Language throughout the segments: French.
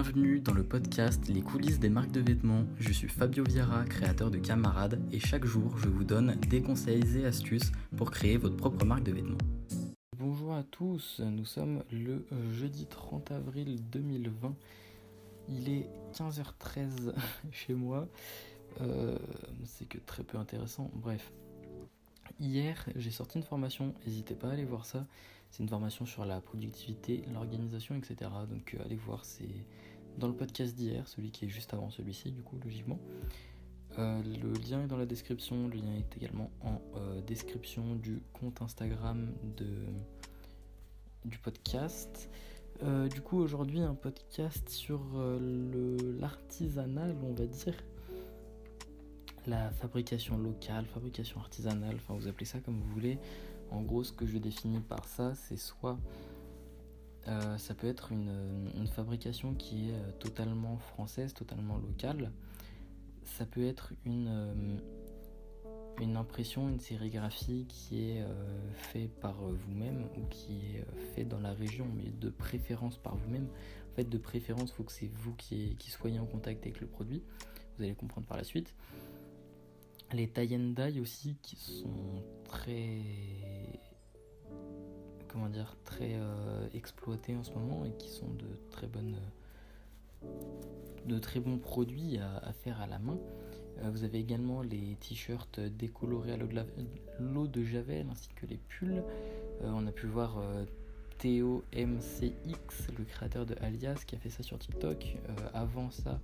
Bienvenue dans le podcast Les coulisses des marques de vêtements. Je suis Fabio Viera, créateur de Camarade, et chaque jour je vous donne des conseils et astuces pour créer votre propre marque de vêtements. Bonjour à tous, nous sommes le jeudi 30 avril 2020. Il est 15h13 chez moi. Euh, c'est que très peu intéressant. Bref, hier j'ai sorti une formation, n'hésitez pas à aller voir ça. C'est une formation sur la productivité, l'organisation, etc. Donc euh, allez voir, c'est dans le podcast d'hier, celui qui est juste avant celui-ci, du coup, logiquement. Euh, le lien est dans la description, le lien est également en euh, description du compte Instagram du podcast. du coup, aujourd'hui, un podcast sur l'artisanal, on va dire. La fabrication locale, fabrication artisanale, enfin vous appelez ça comme vous voulez. En gros, ce que je définis par ça, c'est soit euh, ça peut être une, fabrication qui est euh, totalement française, totalement locale. Ça peut être une, euh, impression, une sérigraphie qui est faite par vous-même ou qui est faite dans la région, mais de préférence par vous-même. En fait, de préférence, il faut que c'est vous qui soyez en contact avec le produit. Vous allez comprendre par la suite les die aussi qui sont très comment dire très euh, exploités en ce moment et qui sont de très bonnes de très bons produits à, faire à la main. Euh, vous avez également les t-shirts décolorés à l'eau de javel ainsi que les pulls. Euh, on a pu voir Théo MCX le créateur de Alias qui a fait ça sur TikTok. Avant ça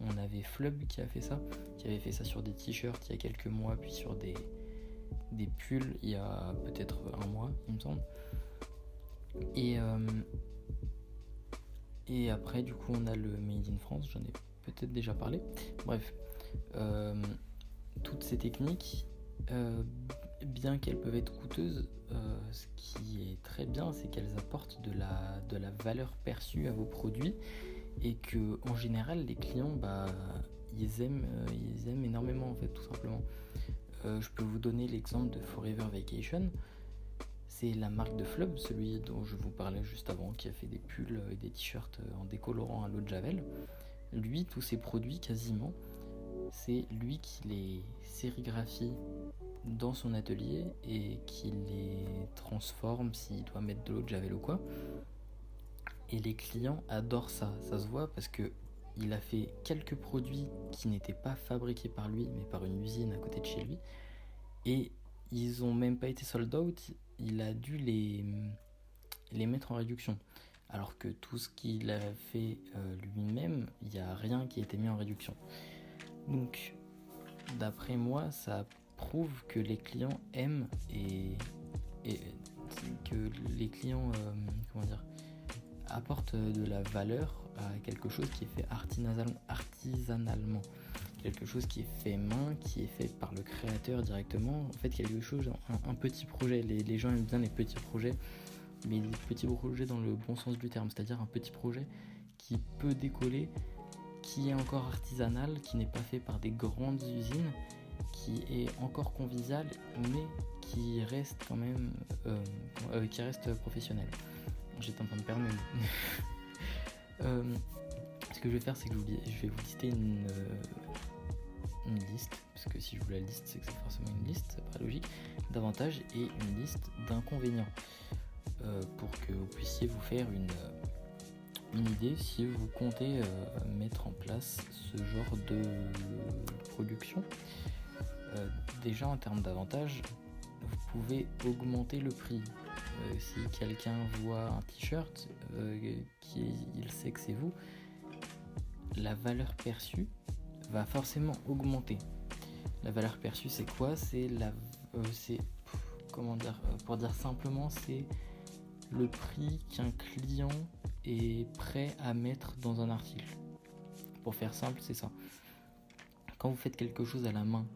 on avait Flub qui a fait ça, qui avait fait ça sur des t-shirts il y a quelques mois, puis sur des, des pulls il y a peut-être un mois, il me semble. Et, euh, après, du coup, on a le Made in France, j'en ai peut-être déjà parlé. Bref, euh, toutes ces techniques, euh, bien qu'elles peuvent être coûteuses, ce qui est très bien, c'est qu'elles apportent de la valeur perçue à vos produits et que en général les clients bah ils aiment euh, énormément en fait tout simplement. Euh, je peux vous donner l'exemple de Forever Vacation. C'est la marque de Flub celui dont je vous parlais juste avant qui a fait des pulls et des t-shirts euh, en décolorant à l'eau de javel. Lui tous ses produits quasiment c'est lui qui les sérigraphie dans son atelier et qui les transforme s'il doit mettre de l'eau de javel ou quoi et les clients adorent ça. Ça se voit parce que il a fait quelques produits qui n'étaient pas fabriqués par lui, mais par une usine à côté de chez lui. Et ils ont même pas été sold out. Il a dû les, mettre en réduction. Alors que tout ce qu'il a fait euh, lui-même, il n'y a rien qui a été mis en réduction. Donc, d'après moi, ça prouve que les clients aiment et, et que les clients, euh, comment dire, apporte de la valeur à quelque chose qui est fait artisanalement, quelque chose qui est fait main, qui est fait par le créateur directement. En fait, quelque chose, un, petit projet. Les, gens aiment bien les petits projets, mais des petits projets dans le bon sens du terme, c'est-à-dire un petit projet qui peut décoller, qui est encore artisanal, qui n'est pas fait par des grandes usines, qui est encore convivial, mais qui reste quand même, euh, euh, qui reste professionnel. J'étais en train de perdre mes euh, ce que je vais faire, c'est que je, vais vous lister une, euh, une liste, parce que si je vous la liste, c'est que c'est forcément une liste, c'est pas logique, d'avantages et une liste d'inconvénients, euh, pour que vous puissiez vous faire une idée si vous comptez mettre en place ce genre de production. déjà en termes d'avantages, vous pouvez augmenter le prix. Euh, si quelqu'un voit un t-shirt, euh, il sait que c'est vous, la valeur perçue va forcément augmenter. La valeur perçue, c'est quoi? C'est la, euh, c'est comment dire Pour dire simplement, c'est le prix qu'un client est prêt à mettre dans un article. Pour faire simple, c'est ça. Quand vous faites quelque chose à la main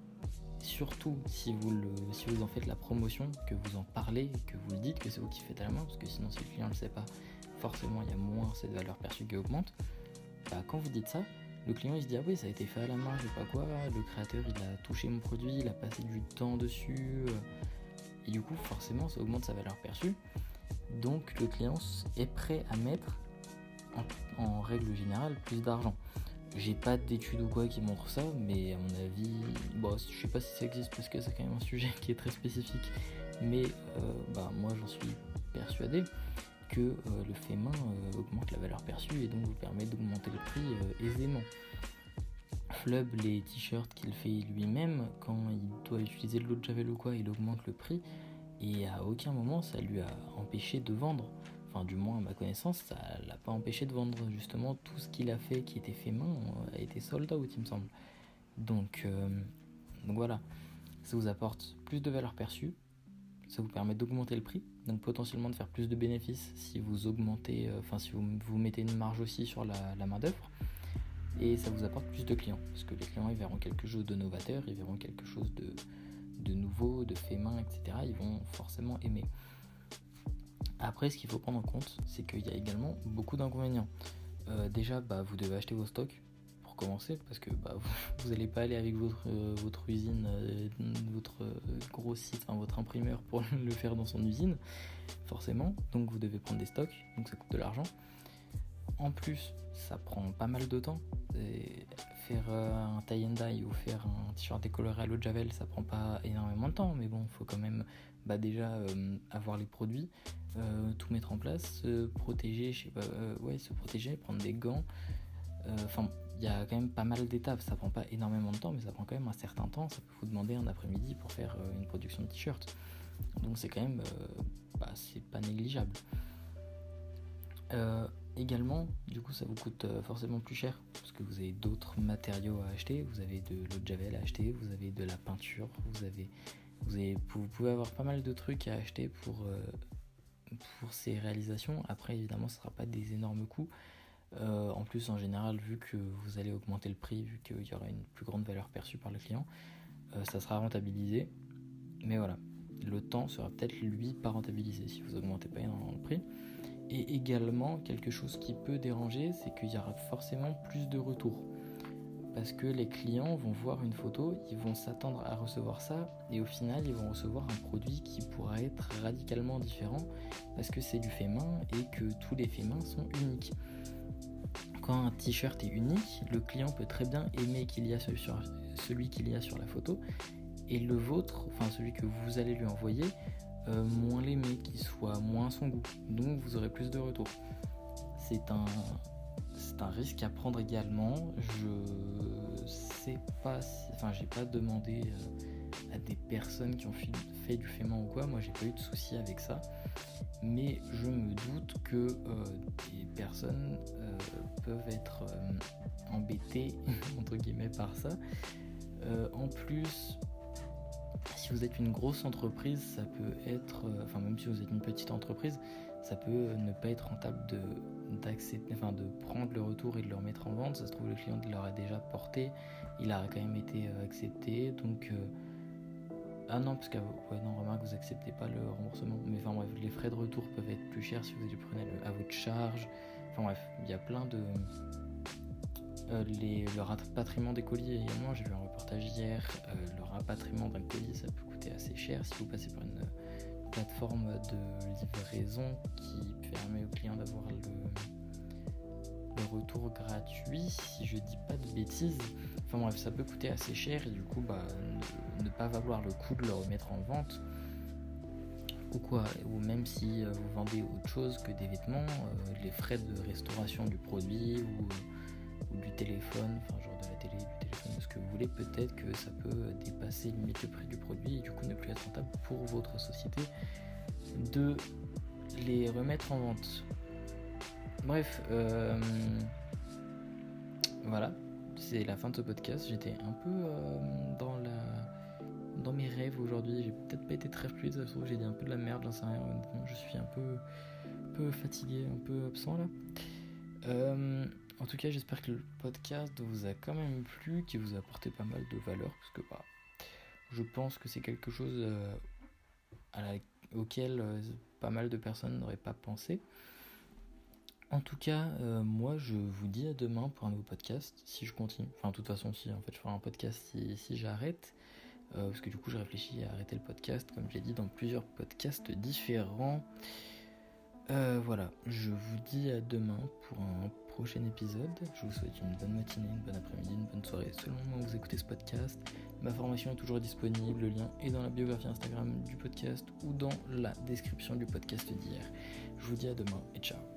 surtout si vous, en faites la promotion, que vous en parlez, que vous le dites, que c'est vous qui faites à la main, parce que sinon si le client ne le sait pas, forcément il y a moins cette valeur perçue qui augmente. Bah, quand vous dites ça, le client il se dit ah oui ça a été fait à la main, je sais pas quoi, le créateur il a touché mon produit, il a passé du temps dessus, euh, et du coup forcément ça augmente sa valeur perçue. Donc le client est prêt à mettre en, règle générale plus d'argent. J'ai pas d'études ou quoi qui montrent ça, mais à mon avis, bon, je sais pas si ça existe parce que c'est quand même un sujet qui est très spécifique, mais euh, bah, moi j'en suis persuadé que euh, le fait main euh, augmente la valeur perçue et donc vous permet d'augmenter le prix aisément. Flub, les t-shirts qu'il fait lui-même, quand il doit utiliser de l'eau de javel ou quoi, il augmente le prix et à aucun moment ça lui a empêché de vendre. Enfin, du moins à ma connaissance, ça l'a pas empêché de vendre. Justement, tout ce qu'il a fait qui était fait main a été sold out, il me semble. Donc, donc voilà, ça vous apporte plus de valeur perçue, ça vous permet d'augmenter le prix, donc potentiellement de faire plus de bénéfices si vous augmentez, euh, enfin si vous, vous mettez une marge aussi sur la, main d'œuvre, et ça vous apporte plus de clients, parce que les clients ils verront quelque chose de novateur, ils verront quelque chose de, de nouveau, de fait main, etc. Ils vont forcément aimer. Après, ce qu'il faut prendre en compte, c'est qu'il y a également beaucoup d'inconvénients. Euh, déjà, bah, vous devez acheter vos stocks commencer parce que bah, vous n'allez pas aller avec votre, euh, usine, euh, votre gros site, votre imprimeur pour le faire dans son usine, forcément. Donc vous devez prendre des stocks, donc ça coûte de l'argent. En plus, ça prend pas mal de temps. Faire un tie and dye ou faire un t-shirt décoloré à l'eau de javel, ça prend pas énormément de temps, mais bon, faut quand même bah, déjà avoir les produits, tout mettre en place, se protéger, je sais pas, ouais, se protéger, prendre des gants. Enfin, il y a quand même pas mal d'étapes. Ça prend pas énormément de temps, mais ça prend quand même un certain temps. Ça peut vous demander un après-midi pour faire euh, une production de t-shirt. Donc c'est quand même, euh, bah, c'est pas négligeable. Euh, également, du coup, ça vous coûte forcément plus cher parce que vous avez d'autres matériaux à acheter. Vous avez de l'eau de javel à acheter, vous avez de la peinture, vous avez, vous pouvez avoir pas mal de trucs à acheter pour pour ces réalisations. Après, évidemment, ce sera pas des énormes coûts. Euh, en plus, en général, vu que vous allez augmenter le prix, vu qu'il y aura une plus grande valeur perçue par le client, euh, ça sera rentabilisé. Mais voilà, le temps sera peut-être lui pas rentabilisé si vous augmentez pas énormément le prix. Et également, quelque chose qui peut déranger, c'est qu'il y aura forcément plus de retours. Parce que les clients vont voir une photo, ils vont s'attendre à recevoir ça, et au final, ils vont recevoir un produit qui pourra être radicalement différent, parce que c'est du fait main et que tous les faits main sont uniques quand un t-shirt est unique, le client peut très bien aimer qu'il y a celui qu'il y a sur la photo et le vôtre, enfin celui que vous allez lui envoyer, euh, moins l'aimer, qu'il soit moins son goût. Donc vous aurez plus de retours. C'est un, c'est un risque à prendre également. Je sais pas, si, enfin j'ai pas demandé euh, à des personnes qui ont fait, du paiement ou quoi. Moi j'ai pas eu de soucis avec ça mais je me doute que euh, des personnes peuvent être embêtées entre guillemets par ça. en plus, si vous êtes une grosse entreprise, ça peut être, enfin même si vous êtes une petite entreprise, ça peut ne pas être rentable de enfin de prendre le retour et de le remettre en vente. Ça se trouve le client leur a déjà porté, il a quand même été accepté, donc ah non, parce non, remarque, vous acceptez pas le remboursement. Mais enfin bref, les frais de retour peuvent être plus chers si vous les prenez à votre charge. Enfin bref, il y a plein de. Euh, le rapatriement des colis également, j'ai vu un reportage hier. Euh, le rapatriement d'un colis, ça peut coûter assez cher si vous passez par une, plateforme de livraison qui permet au client d'avoir le, retour gratuit, si je dis pas de bêtises. Enfin bref, ça peut coûter assez cher et du coup, bah, ne, pas valoir le coût de le remettre en vente ou quoi, ou même si euh, vous vendez autre chose que des vêtements, les frais de restauration du produit ou, du téléphone, enfin genre de la télé, du téléphone, ce que vous voulez, peut-être que ça peut dépasser limite le prix du produit et du coup ne plus être rentable pour votre société de les remettre en vente. Bref, euh, voilà, c'est la fin de ce podcast. J'étais un peu euh, dans la dans mes rêves aujourd'hui. J'ai peut-être pas été très fluide, ça se trouve j'ai dit un peu de la merde, j'en sais rien. Je suis un peu, peu fatigué, un peu absent là. Euh, en tout cas, j'espère que le podcast vous a quand même plu, qu'il vous a apporté pas mal de valeur, parce que bah, je pense que c'est quelque chose euh, auquel pas mal de personnes n'auraient pas pensé. En tout cas, euh, moi je vous dis à demain pour un nouveau podcast, si je continue. Enfin, de toute façon, si en fait je ferai un podcast si, j'arrête. Euh, parce que du coup, je réfléchis à arrêter le podcast, comme je l'ai dit, dans plusieurs podcasts différents. Euh, voilà, je vous dis à demain pour un prochain épisode. Je vous souhaite une bonne matinée, une bonne après-midi, une bonne soirée selon le où vous écoutez ce podcast. Ma formation est toujours disponible, le lien est dans la biographie Instagram du podcast ou dans la description du podcast d'hier. Je vous dis à demain et ciao